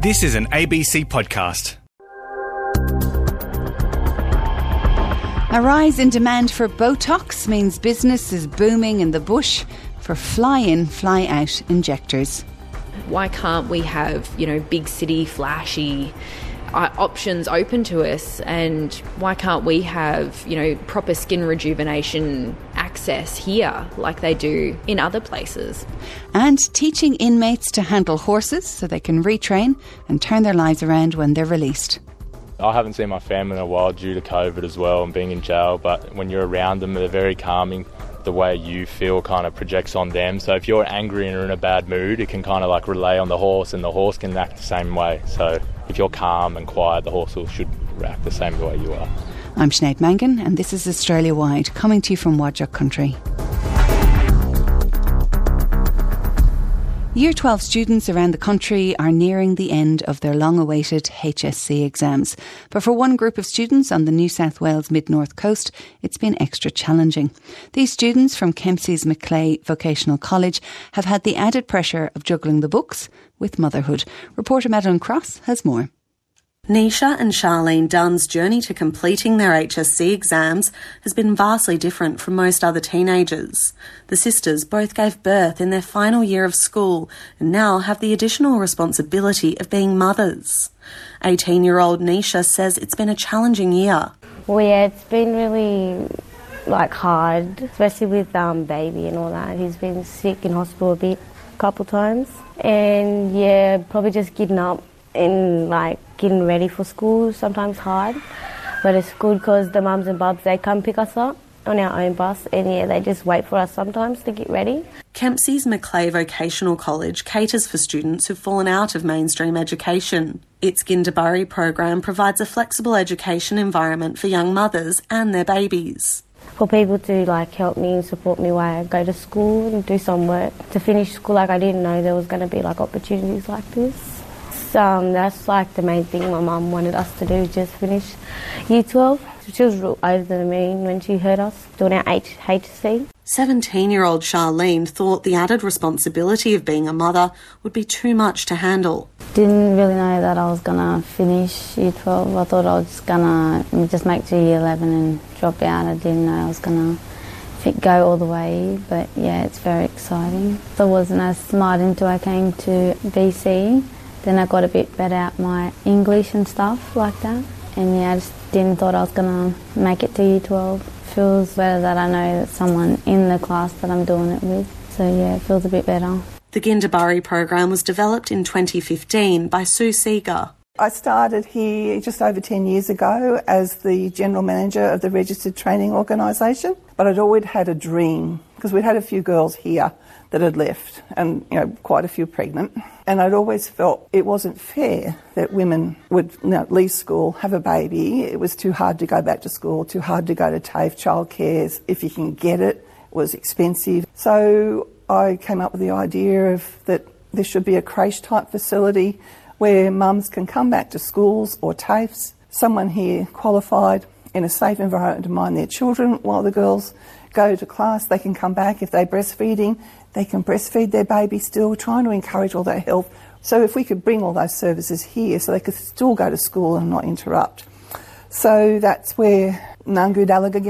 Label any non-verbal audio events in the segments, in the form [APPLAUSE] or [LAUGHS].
This is an ABC podcast. A rise in demand for Botox means business is booming in the bush for fly in, fly out injectors. Why can't we have, you know, big city, flashy uh, options open to us? And why can't we have, you know, proper skin rejuvenation access here like they do in other places? And teaching inmates to handle horses so they can retrain and turn their lives around when they're released. I haven't seen my family in a while due to COVID as well and being in jail, but when you're around them, they're very calming. The way you feel kind of projects on them. So if you're angry and are in a bad mood, it can kind of like relay on the horse, and the horse can act the same way. So if you're calm and quiet, the horse will, should react the same way you are. I'm Sinead Mangan, and this is Australia Wide, coming to you from Wadjuk Country. Year 12 students around the country are nearing the end of their long awaited HSC exams. But for one group of students on the New South Wales mid north coast, it's been extra challenging. These students from Kempsey's Macleay Vocational College have had the added pressure of juggling the books with motherhood. Reporter Madeline Cross has more. Nisha and Charlene Dunn's journey to completing their HSC exams has been vastly different from most other teenagers. The sisters both gave birth in their final year of school and now have the additional responsibility of being mothers. 18 year old Nisha says it's been a challenging year. Well, yeah, it's been really like hard, especially with um, baby and all that. He's been sick in hospital a bit, a couple times, and yeah, probably just getting up and like getting ready for school sometimes hard, but it's good because the mums and bubs they come pick us up on our own bus and yeah they just wait for us sometimes to get ready. Kempsey's Macleay Vocational College caters for students who've fallen out of mainstream education. Its Gindaburri program provides a flexible education environment for young mothers and their babies. For people to like help me and support me while I go to school and do some work to finish school, like I didn't know there was going to be like opportunities like this um, that's like the main thing my mum wanted us to do, just finish year 12. She was over the moon when she heard us doing our H- HC. 17 year old Charlene thought the added responsibility of being a mother would be too much to handle. Didn't really know that I was going to finish year 12. I thought I was just going to just make to year 11 and drop out. I didn't know I was going to go all the way, but yeah, it's very exciting. I wasn't as smart until I came to BC then I got a bit better at my English and stuff like that. And yeah, I just didn't thought I was gonna make it to year 12. Feels better that I know that someone in the class that I'm doing it with. So yeah, it feels a bit better. The Gindaburri program was developed in 2015 by Sue Seeger. I started here just over 10 years ago as the General Manager of the Registered Training Organisation, but I'd always had a dream because we'd had a few girls here that had left and you know quite a few pregnant and I'd always felt it wasn't fair that women would you know, leave school, have a baby. It was too hard to go back to school, too hard to go to TAFE childcare. If you can get it, it was expensive. So I came up with the idea of that there should be a creche type facility where mums can come back to schools or TAFEs, someone here qualified in a safe environment to mind their children while the girls go to class. They can come back if they're breastfeeding. They can breastfeed their baby still, trying to encourage all their health. So if we could bring all those services here so they could still go to school and not interrupt. So that's where Nangu Dalaga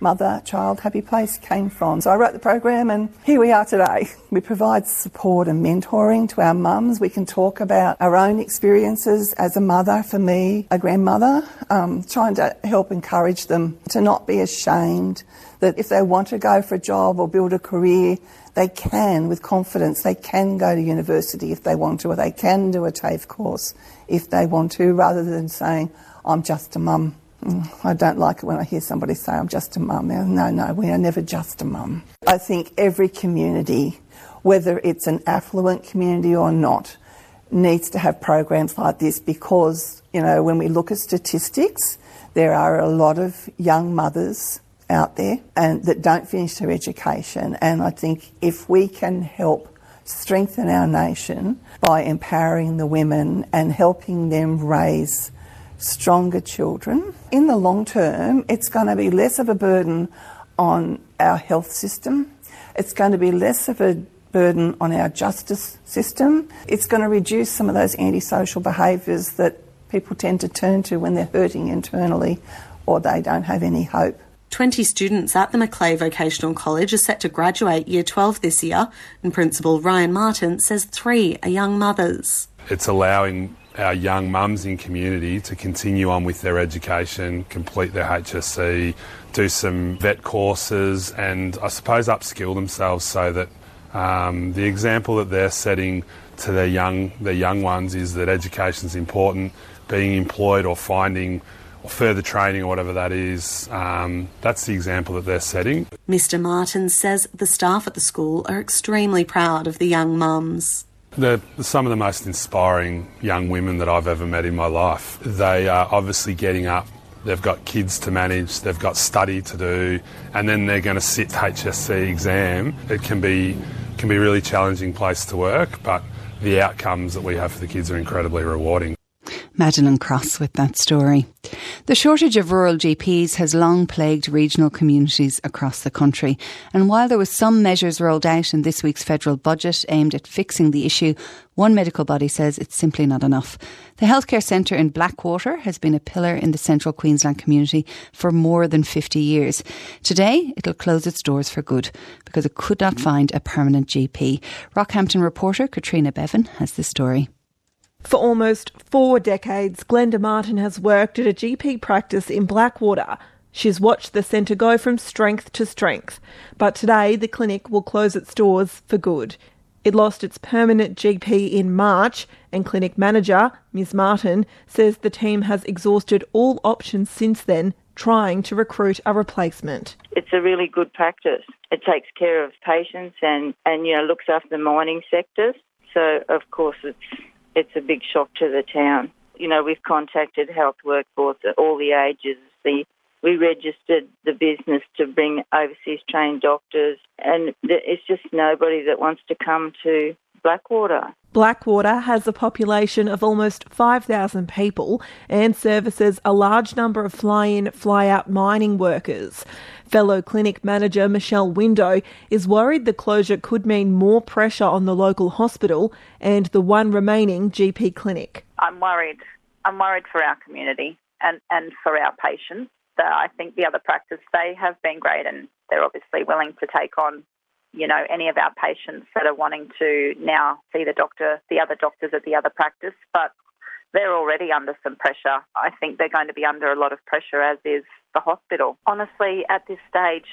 Mother Child Happy Place, came from. So I wrote the program and here we are today. [LAUGHS] We provide support and mentoring to our mums. We can talk about our own experiences as a mother, for me, a grandmother, um, trying to help encourage them to not be ashamed, that if they want to go for a job or build a career, they can with confidence. They can go to university if they want to, or they can do a TAFE course if they want to, rather than saying, I'm just a mum. Mm, I don't like it when I hear somebody say, I'm just a mum. No, no, we are never just a mum. I think every community, whether it's an affluent community or not, needs to have programs like this because, you know, when we look at statistics, there are a lot of young mothers out there and that don't finish their education. And I think if we can help strengthen our nation by empowering the women and helping them raise stronger children. In the long term, it's going to be less of a burden on our health system. It's going to be less of a burden on our justice system. It's going to reduce some of those antisocial behaviours that people tend to turn to when they're hurting internally or they don't have any hope. 20 students at the Macleay Vocational College are set to graduate Year 12 this year, and Principal Ryan Martin says three are young mothers. It's allowing our young mums in community to continue on with their education, complete their HSC, do some vet courses, and I suppose upskill themselves so that um, the example that they're setting to their young their young ones is that education is important. Being employed or finding or further training or whatever that is, um, that's the example that they're setting. Mr. Martin says the staff at the school are extremely proud of the young mums. They're some of the most inspiring young women that I've ever met in my life. They are obviously getting up. They've got kids to manage. They've got study to do, and then they're going to sit HSC exam. It can be can be a really challenging place to work, but the outcomes that we have for the kids are incredibly rewarding. Madeline Cross with that story. The shortage of rural GPs has long plagued regional communities across the country. And while there was some measures rolled out in this week's federal budget aimed at fixing the issue, one medical body says it's simply not enough. The healthcare centre in Blackwater has been a pillar in the central Queensland community for more than 50 years. Today, it'll close its doors for good because it could not find a permanent GP. Rockhampton reporter Katrina Bevan has the story. For almost four decades, Glenda Martin has worked at a GP practice in Blackwater. She's watched the centre go from strength to strength, but today the clinic will close its doors for good. It lost its permanent GP in March, and clinic manager, Ms. Martin, says the team has exhausted all options since then, trying to recruit a replacement. It's a really good practice. It takes care of patients and, and you know looks after the mining sectors. So of course it's it's a big shock to the town. You know, we've contacted health workforce at all the ages. The, we registered the business to bring overseas trained doctors, and it's just nobody that wants to come to Blackwater. Blackwater has a population of almost 5,000 people and services a large number of fly in, fly out mining workers. Fellow clinic manager Michelle Window is worried the closure could mean more pressure on the local hospital and the one remaining GP clinic. I'm worried. I'm worried for our community and, and for our patients. I think the other practice, they have been great and they're obviously willing to take on you know, any of our patients that are wanting to now see the doctor, the other doctors at the other practice, but they're already under some pressure. I think they're going to be under a lot of pressure, as is the hospital. Honestly, at this stage,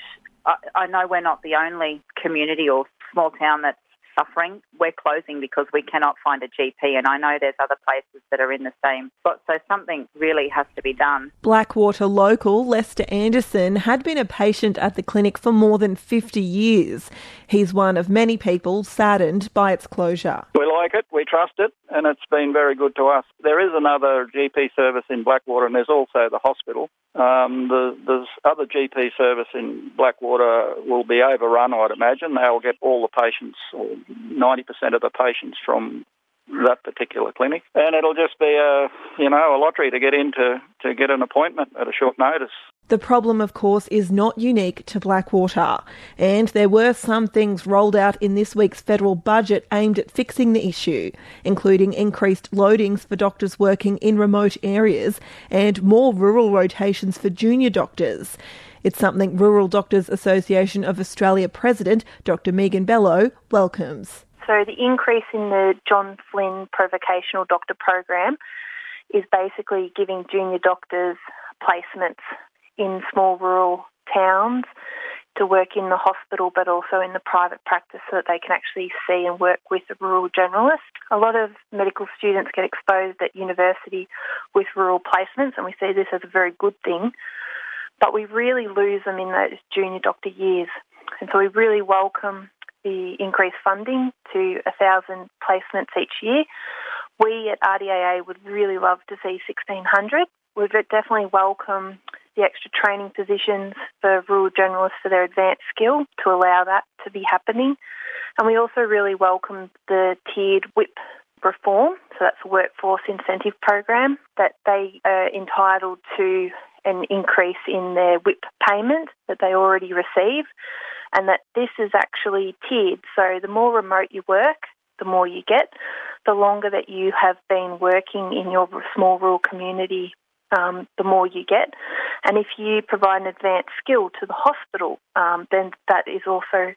I, I know we're not the only community or small town that's suffering. We're closing because we cannot find a GP, and I know there's other places that are in the same spot. So something really has to be done. Blackwater local Lester Anderson had been a patient at the clinic for more than 50 years. He's one of many people saddened by its closure. We like it, we trust it, and it's been very good to us. There is another GP service in Blackwater, and there's also the hospital. Um, the, the other GP service in Blackwater will be overrun, I'd imagine. They'll get all the patients, or 90% of the patients from that particular clinic. And it'll just be a, you know, a lottery to get in to, to get an appointment at a short notice. The problem, of course, is not unique to Blackwater, and there were some things rolled out in this week's federal budget aimed at fixing the issue, including increased loadings for doctors working in remote areas and more rural rotations for junior doctors. It's something Rural Doctors Association of Australia President Dr Megan Bello welcomes. So the increase in the John Flynn Prevocational Doctor Program is basically giving junior doctors placements in small rural towns to work in the hospital but also in the private practice so that they can actually see and work with a rural generalist. A lot of medical students get exposed at university with rural placements and we see this as a very good thing, but we really lose them in those junior doctor years. And so we really welcome the increased funding to 1,000 placements each year. We at RDAA would really love to see 1,600. We'd definitely welcome the extra training positions for rural generalists for their advanced skill to allow that to be happening. And we also really welcome the tiered WIP reform, so that's a workforce incentive program, that they are entitled to an increase in their WIP payment that they already receive, and that this is actually tiered. So the more remote you work, the more you get. The longer that you have been working in your small rural community, um, the more you get. And if you provide an advanced skill to the hospital, um, then that is also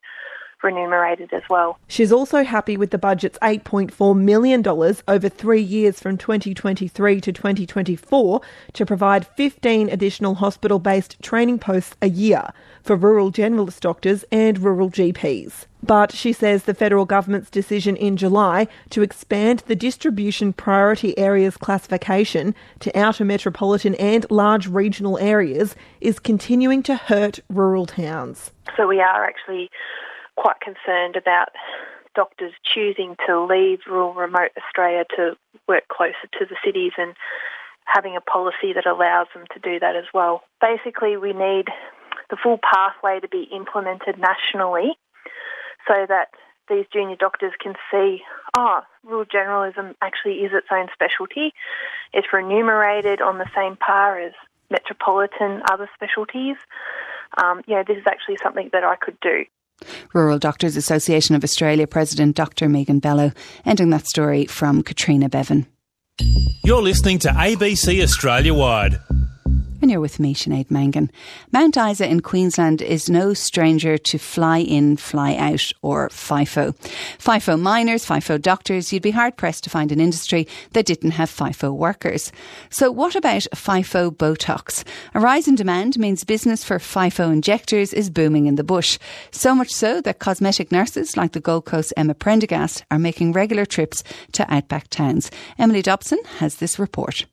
remunerated as well. She's also happy with the budget's $8.4 million over three years from 2023 to 2024 to provide 15 additional hospital based training posts a year for rural generalist doctors and rural GPs. But she says the federal government's decision in July to expand the distribution priority areas classification to outer metropolitan and large regional areas is continuing to hurt rural towns. So we are actually quite concerned about doctors choosing to leave rural remote Australia to work closer to the cities and having a policy that allows them to do that as well. Basically, we need the full pathway to be implemented nationally so that these junior doctors can see, oh, rural generalism actually is its own specialty. It's remunerated on the same par as metropolitan other specialties. Um, you know, this is actually something that I could do. Rural Doctors Association of Australia President Dr. Megan Bello, ending that story from Katrina Bevan. You're listening to ABC Australia Wide. And you're with me, Sinead Mangan. Mount Isa in Queensland is no stranger to fly in, fly out, or FIFO. FIFO miners, FIFO doctors, you'd be hard pressed to find an industry that didn't have FIFO workers. So, what about FIFO Botox? A rise in demand means business for FIFO injectors is booming in the bush. So much so that cosmetic nurses like the Gold Coast Emma Prendergast are making regular trips to outback towns. Emily Dobson has this report.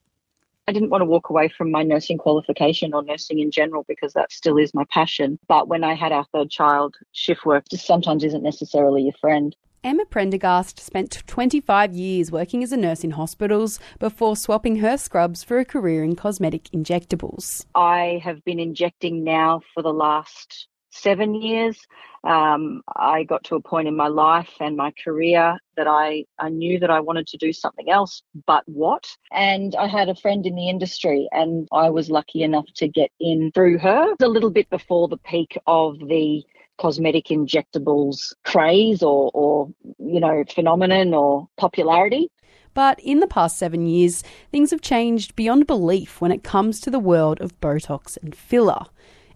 I didn't want to walk away from my nursing qualification or nursing in general because that still is my passion. But when I had our third child, shift work just sometimes isn't necessarily your friend. Emma Prendergast spent 25 years working as a nurse in hospitals before swapping her scrubs for a career in cosmetic injectables. I have been injecting now for the last seven years. Um, I got to a point in my life and my career that I, I knew that I wanted to do something else, but what? And I had a friend in the industry, and I was lucky enough to get in through her a little bit before the peak of the cosmetic injectables craze or, or you know phenomenon or popularity but in the past seven years, things have changed beyond belief when it comes to the world of Botox and filler.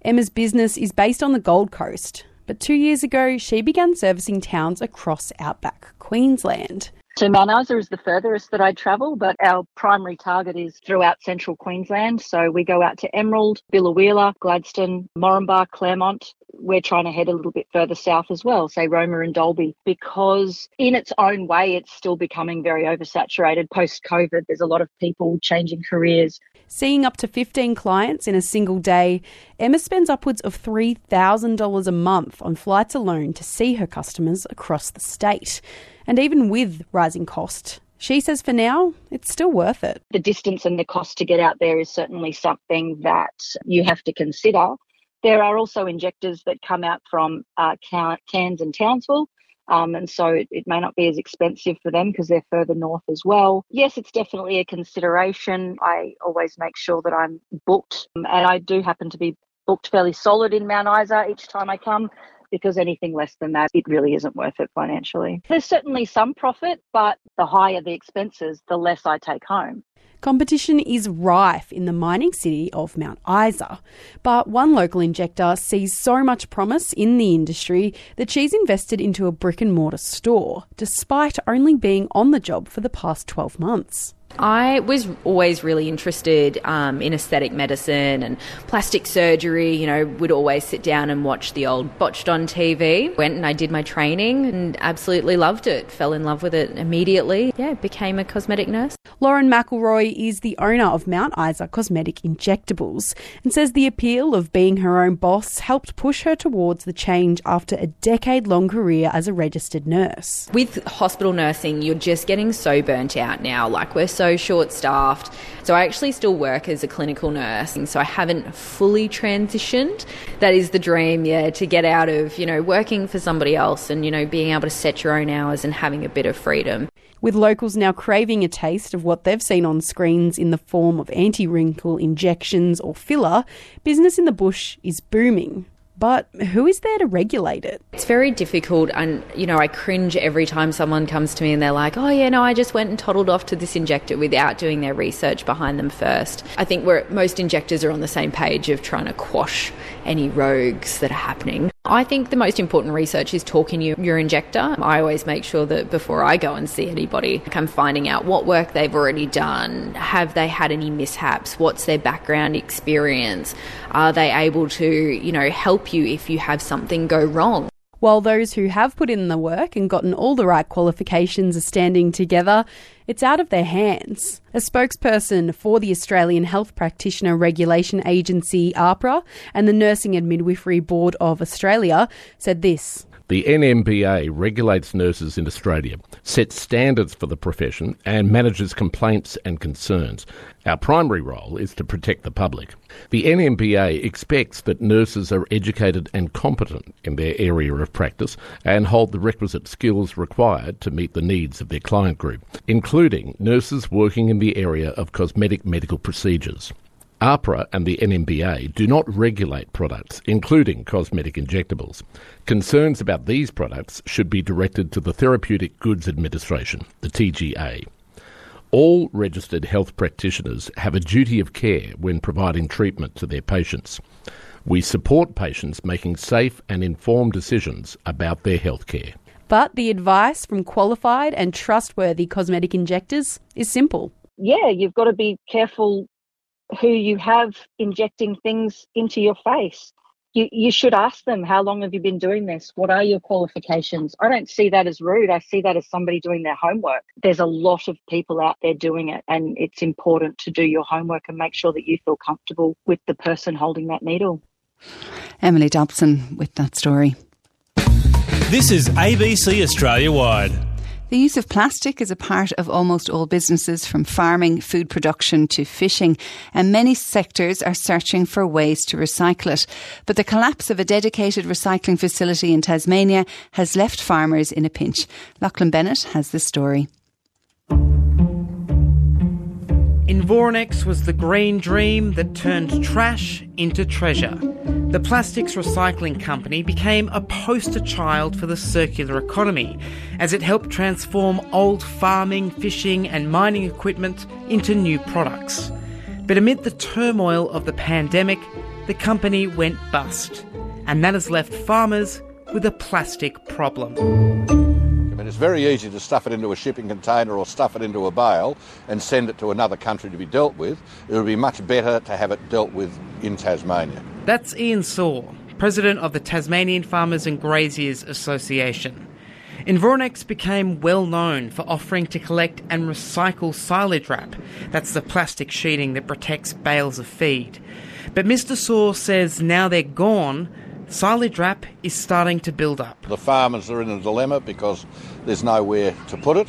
Emma's business is based on the Gold Coast, but two years ago she began servicing towns across outback Queensland. So Mount is the furthest that I travel, but our primary target is throughout central Queensland. So we go out to Emerald, Biloela, Gladstone, Moranbah, Clermont. We're trying to head a little bit further south as well, say Roma and Dalby, because in its own way, it's still becoming very oversaturated post COVID. There's a lot of people changing careers. Seeing up to 15 clients in a single day, Emma spends upwards of $3,000 a month on flights alone to see her customers across the state. And even with rising cost, she says for now, it's still worth it. The distance and the cost to get out there is certainly something that you have to consider. There are also injectors that come out from uh, Cairns and Townsville um, and so it, it, may not be as expensive for them because they're further north as well. Yes, it's definitely a consideration. I always make sure that I'm booked, and I do happen to be booked fairly solid in Mount Isa each time I come because anything less than that, it really isn't worth it financially. There's certainly some profit, but the higher the expenses, the less I take home. Competition is rife in the mining city of Mount Isa, but one local injector sees so much promise in the industry that she's invested into a brick and mortar store, despite only being on the job for the past 12 months. I was always really interested um, in aesthetic medicine and plastic surgery. You know, would always sit down and watch the old botched on TV. Went and I did my training and absolutely loved it. Fell in love with it immediately. Yeah, became a cosmetic nurse. Lauren McElroy is the owner of Mount Isa Cosmetic Injectables and says the appeal of being her own boss helped push her towards the change after a decade long career as a registered nurse. With hospital nursing, you're just getting so burnt out now. Like, we're so short staffed. So I actually still work as a clinical nurse, and so I haven't fully transitioned. That is the dream, yeah, to get out of, you know, working for somebody else and, you know, being able to set your own hours and having a bit of freedom. With locals now craving a taste of what they've seen on screens in the form of anti wrinkle injections or filler, business in the bush is booming. But who is there to regulate it? It's very difficult, and you know, I cringe every time someone comes to me and they're like, "Oh yeah, no, I just went and toddled off to this injector without doing their research behind them first. I think where most injectors are on the same page of trying to quash any rogues that are happening. I think the most important research is talking to your injector. I always make sure that before I go and see anybody, I'm finding out what work they've already done. Have they had any mishaps? What's their background experience? Are they able to, you know, help you if you have something go wrong? While those who have put in the work and gotten all the right qualifications are standing together, it's out of their hands. A spokesperson for the Australian Health Practitioner Regulation Agency, AHPRA, and the Nursing and Midwifery Board of Australia said this. The NMBA regulates nurses in Australia, sets standards for the profession, and manages complaints and concerns. Our primary role is to protect the public. The NMBA expects that nurses are educated and competent in their area of practice and hold the requisite skills required to meet the needs of their client group, including nurses working in the area of cosmetic medical procedures. AHPRA and the NMBA do not regulate products, including cosmetic injectables. Concerns about these products should be directed to the Therapeutic Goods Administration, the TGA. All registered health practitioners have a duty of care when providing treatment to their patients. We support patients making safe and informed decisions about their health care. But the advice from qualified and trustworthy cosmetic injectors is simple. Yeah, you've got to be careful who you have injecting things into your face. You, you should ask them, how long have you been doing this? What are your qualifications? I don't see that as rude. I see that as somebody doing their homework. There's a lot of people out there doing it, and it's important to do your homework and make sure that you feel comfortable with the person holding that needle. Emily Dobson with that story. This is ABC Australia Wide. The use of plastic is a part of almost all businesses, from farming, food production to fishing, and many sectors are searching for ways to recycle it. But the collapse of a dedicated recycling facility in Tasmania has left farmers in a pinch. Lachlan Bennett has the story. Environex was the green dream that turned trash into treasure. The plastics recycling company became a poster child for the circular economy as it helped transform old farming, fishing, and mining equipment into new products. But amid the turmoil of the pandemic, the company went bust, and that has left farmers with a plastic problem. Very easy to stuff it into a shipping container or stuff it into a bale and send it to another country to be dealt with. It would be much better to have it dealt with in Tasmania. That's Ian Sauer, president of the Tasmanian Farmers and Graziers Association. Environex became well known for offering to collect and recycle silage wrap. That's the plastic sheeting that protects bales of feed. But Mr. Sauer says now they're gone, silage wrap is starting to build up. The farmers are in a dilemma because there's nowhere to put it.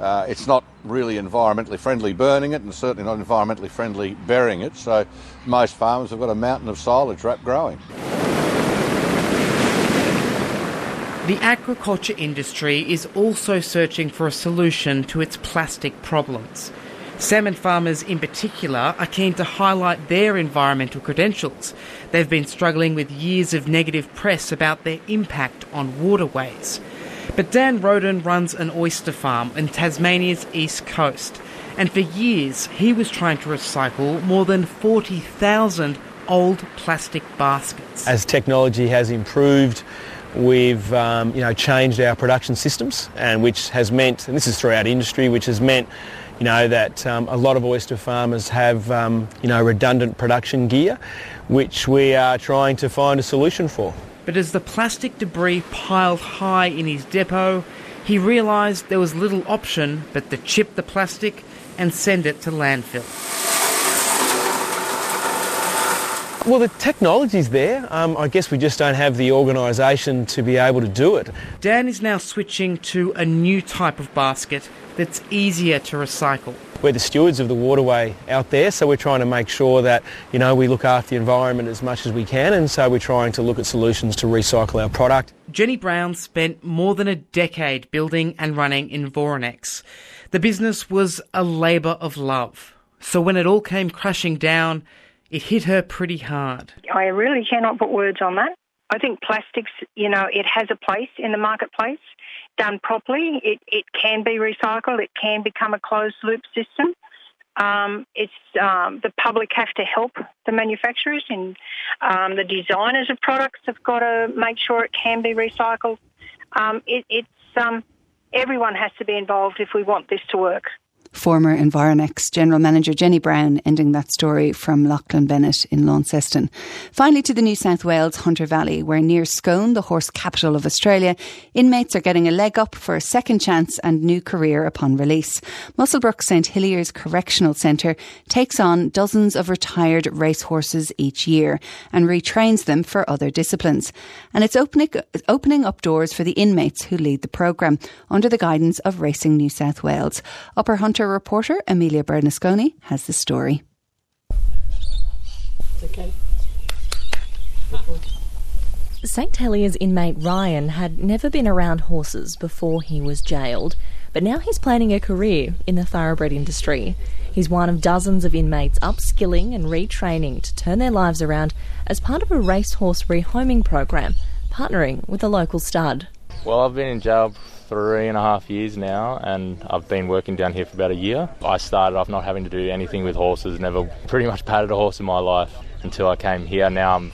Uh, it's not really environmentally friendly burning it and certainly not environmentally friendly burying it, so most farmers have got a mountain of silage wrap growing. The agriculture industry is also searching for a solution to its plastic problems. Salmon farmers, in particular, are keen to highlight their environmental credentials. They've been struggling with years of negative press about their impact on waterways. But Dan Roden runs an oyster farm in Tasmania's east coast, and for years he was trying to recycle more than 40,000 old plastic baskets. As technology has improved, we've um, you know changed our production systems, and which has meant, and this is throughout industry, which has meant you know that um, a lot of oyster farmers have um, you know redundant production gear, which we are trying to find a solution for. But as the plastic debris piled high in his depot, he realised there was little option but to chip the plastic and send it to landfill. Well, the technology's there. Um, I guess we just don't have the organisation to be able to do it. Dan is now switching to a new type of basket that's easier to recycle. We're the stewards of the waterway out there, so we're trying to make sure that you know we look after the environment as much as we can, and so we're trying to look at solutions to recycle our product. Jenny Brown spent more than a decade building and running Environex. The business was a labour of love. So when it all came crashing down, it hit her pretty hard. I really cannot put words on that. I think plastics, you know, it has a place in the marketplace. Done properly, it, it can be recycled, it can become a closed loop system. Um, it's um, the public have to help the manufacturers and um, the designers of products have got to make sure it can be recycled. Um, it, it's um, everyone has to be involved if we want this to work former Environex General Manager Jenny Brown, ending that story from Lachlan Bennett in Launceston. Finally, to the New South Wales Hunter Valley, where near Scone, the horse capital of Australia, inmates are getting a leg up for a second chance and new career upon release. Muswellbrook St Heliers Correctional Centre takes on dozens of retired racehorses each year and retrains them for other disciplines. And it's opening, opening up doors for the inmates who lead the programme under the guidance of Racing New South Wales. Upper Hunter reporter Amelia Bernasconi has the story. Okay. St Heliers inmate Ryan had never been around horses before he was jailed, but now he's planning a career in the thoroughbred industry. He's one of dozens of inmates upskilling and retraining to turn their lives around as part of a racehorse rehoming program, partnering with a local stud. Well, I've been in jail three and a half years now, and I've been working down here for about a year. I started off not having to do anything with horses, never pretty much patted a horse in my life until I came here. Now I'm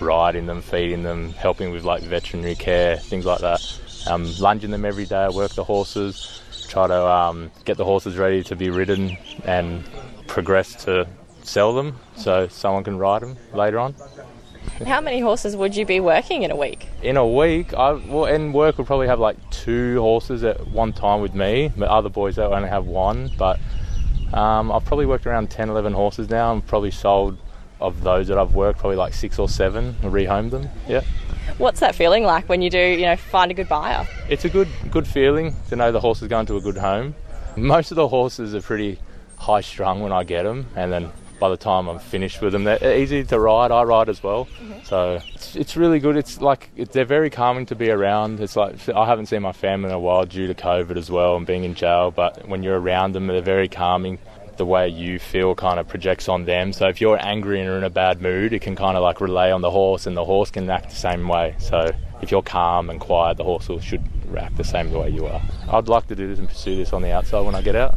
riding them, feeding them, helping with like veterinary care, things like that. Um, lunging them every day. I work the horses, try to um, get the horses ready to be ridden, and progress to sell them so someone can ride them later on. How many horses would you be working in a week? In a week, I well, in work would probably have like two horses at one time with me. But other boys they only have one. But um, I've probably worked around 10, 11 horses now, and probably sold of those that I've worked probably like six or seven and rehomed them. Yeah. What's that feeling like when you do, you know, find a good buyer? It's a good good feeling to know the horse is going to a good home. Most of the horses are pretty high strung when I get them, and then by the time I'm finished with them. They're easy to ride. I ride as well, mm-hmm. so it's, it's, really good. It's like it, they're very calming to be around. It's like I haven't seen my family in a while due to COVID as well and being in jail. But when you're around them, they're very calming. The way you feel kind of projects on them. So if you're angry and are in a bad mood, it can kind of like relay on the horse, and the horse can act the same way. So if you're calm and quiet, the horse will, should act the same way you are. I'd like to do this and pursue this on the outside when I get out.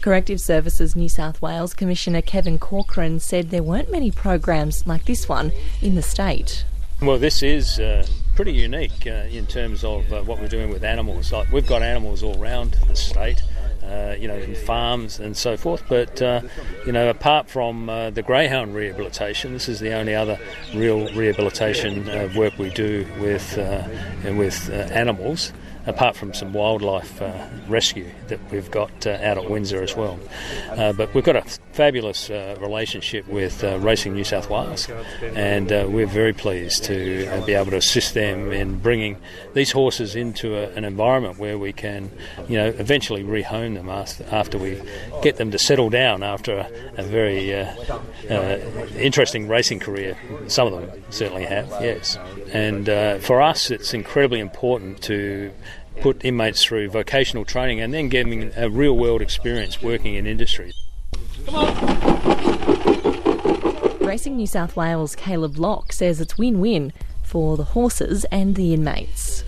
Corrective Services New South Wales Commissioner Kevin Corcoran said there weren't many programs like this one in the state. Well, this is uh, pretty unique uh, in terms of uh, what we're doing with animals. Like we've got animals all around the state. Uh, you know, in farms and so forth. But uh, you know, apart from uh, the greyhound rehabilitation, this is the only other real rehabilitation work we do with with animals apart from some wildlife uh, rescue that we've got uh, out at Windsor as well. Uh, but we've got a fabulous uh, relationship with uh, Racing New South Wales, and we're very pleased to be able to assist them in bringing these horses into a, an environment where we can, you know, eventually rehome them after, after we get them to settle down after a, a very interesting racing career. Some of them certainly have, yes. And for us, it's incredibly important to put inmates through vocational training and then giving a real world experience working in industry. Racing New South Wales Caleb Locke says it's win win for the horses and the inmates.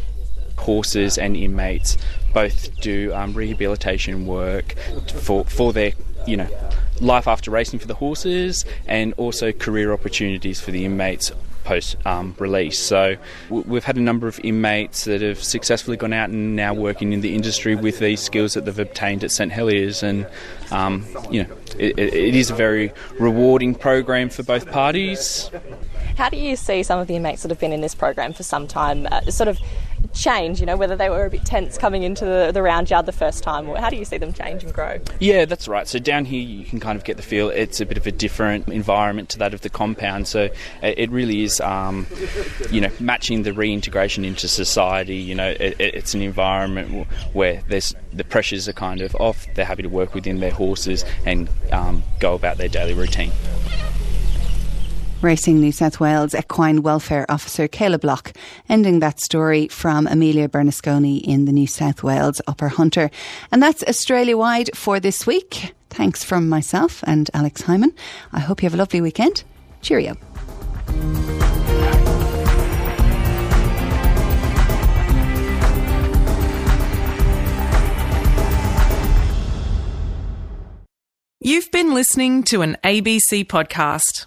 Horses and inmates both do um, rehabilitation work for, for their, you know, life after racing for the horses and also career opportunities for the inmates post um, release. So we've had a number of inmates that have successfully gone out and now working in the industry with these skills that they've obtained at St Heliers, and um, you know it, it is a very rewarding program for both parties. How do you see some of the inmates that have been in this program for some time uh, sort of change? You know, whether they were a bit tense coming into the, the round yard the first time, or how do you see them change and grow? Yeah, that's right. So down here, you can kind of get the feel it's a bit of a different environment to that of the compound. So it really is, um, you know, matching the reintegration into society. You know, it, it's an environment where there's the pressures are kind of off. They're happy to work within their horses and um, go about their daily routine. Racing New South Wales Equine Welfare Officer Kayla Block, ending that story from Amelia Bernasconi in the New South Wales Upper Hunter. And that's Australia wide for this week. Thanks from myself and Alex Hyman. I hope you have a lovely weekend. Cheerio. You've been listening to an ABC podcast.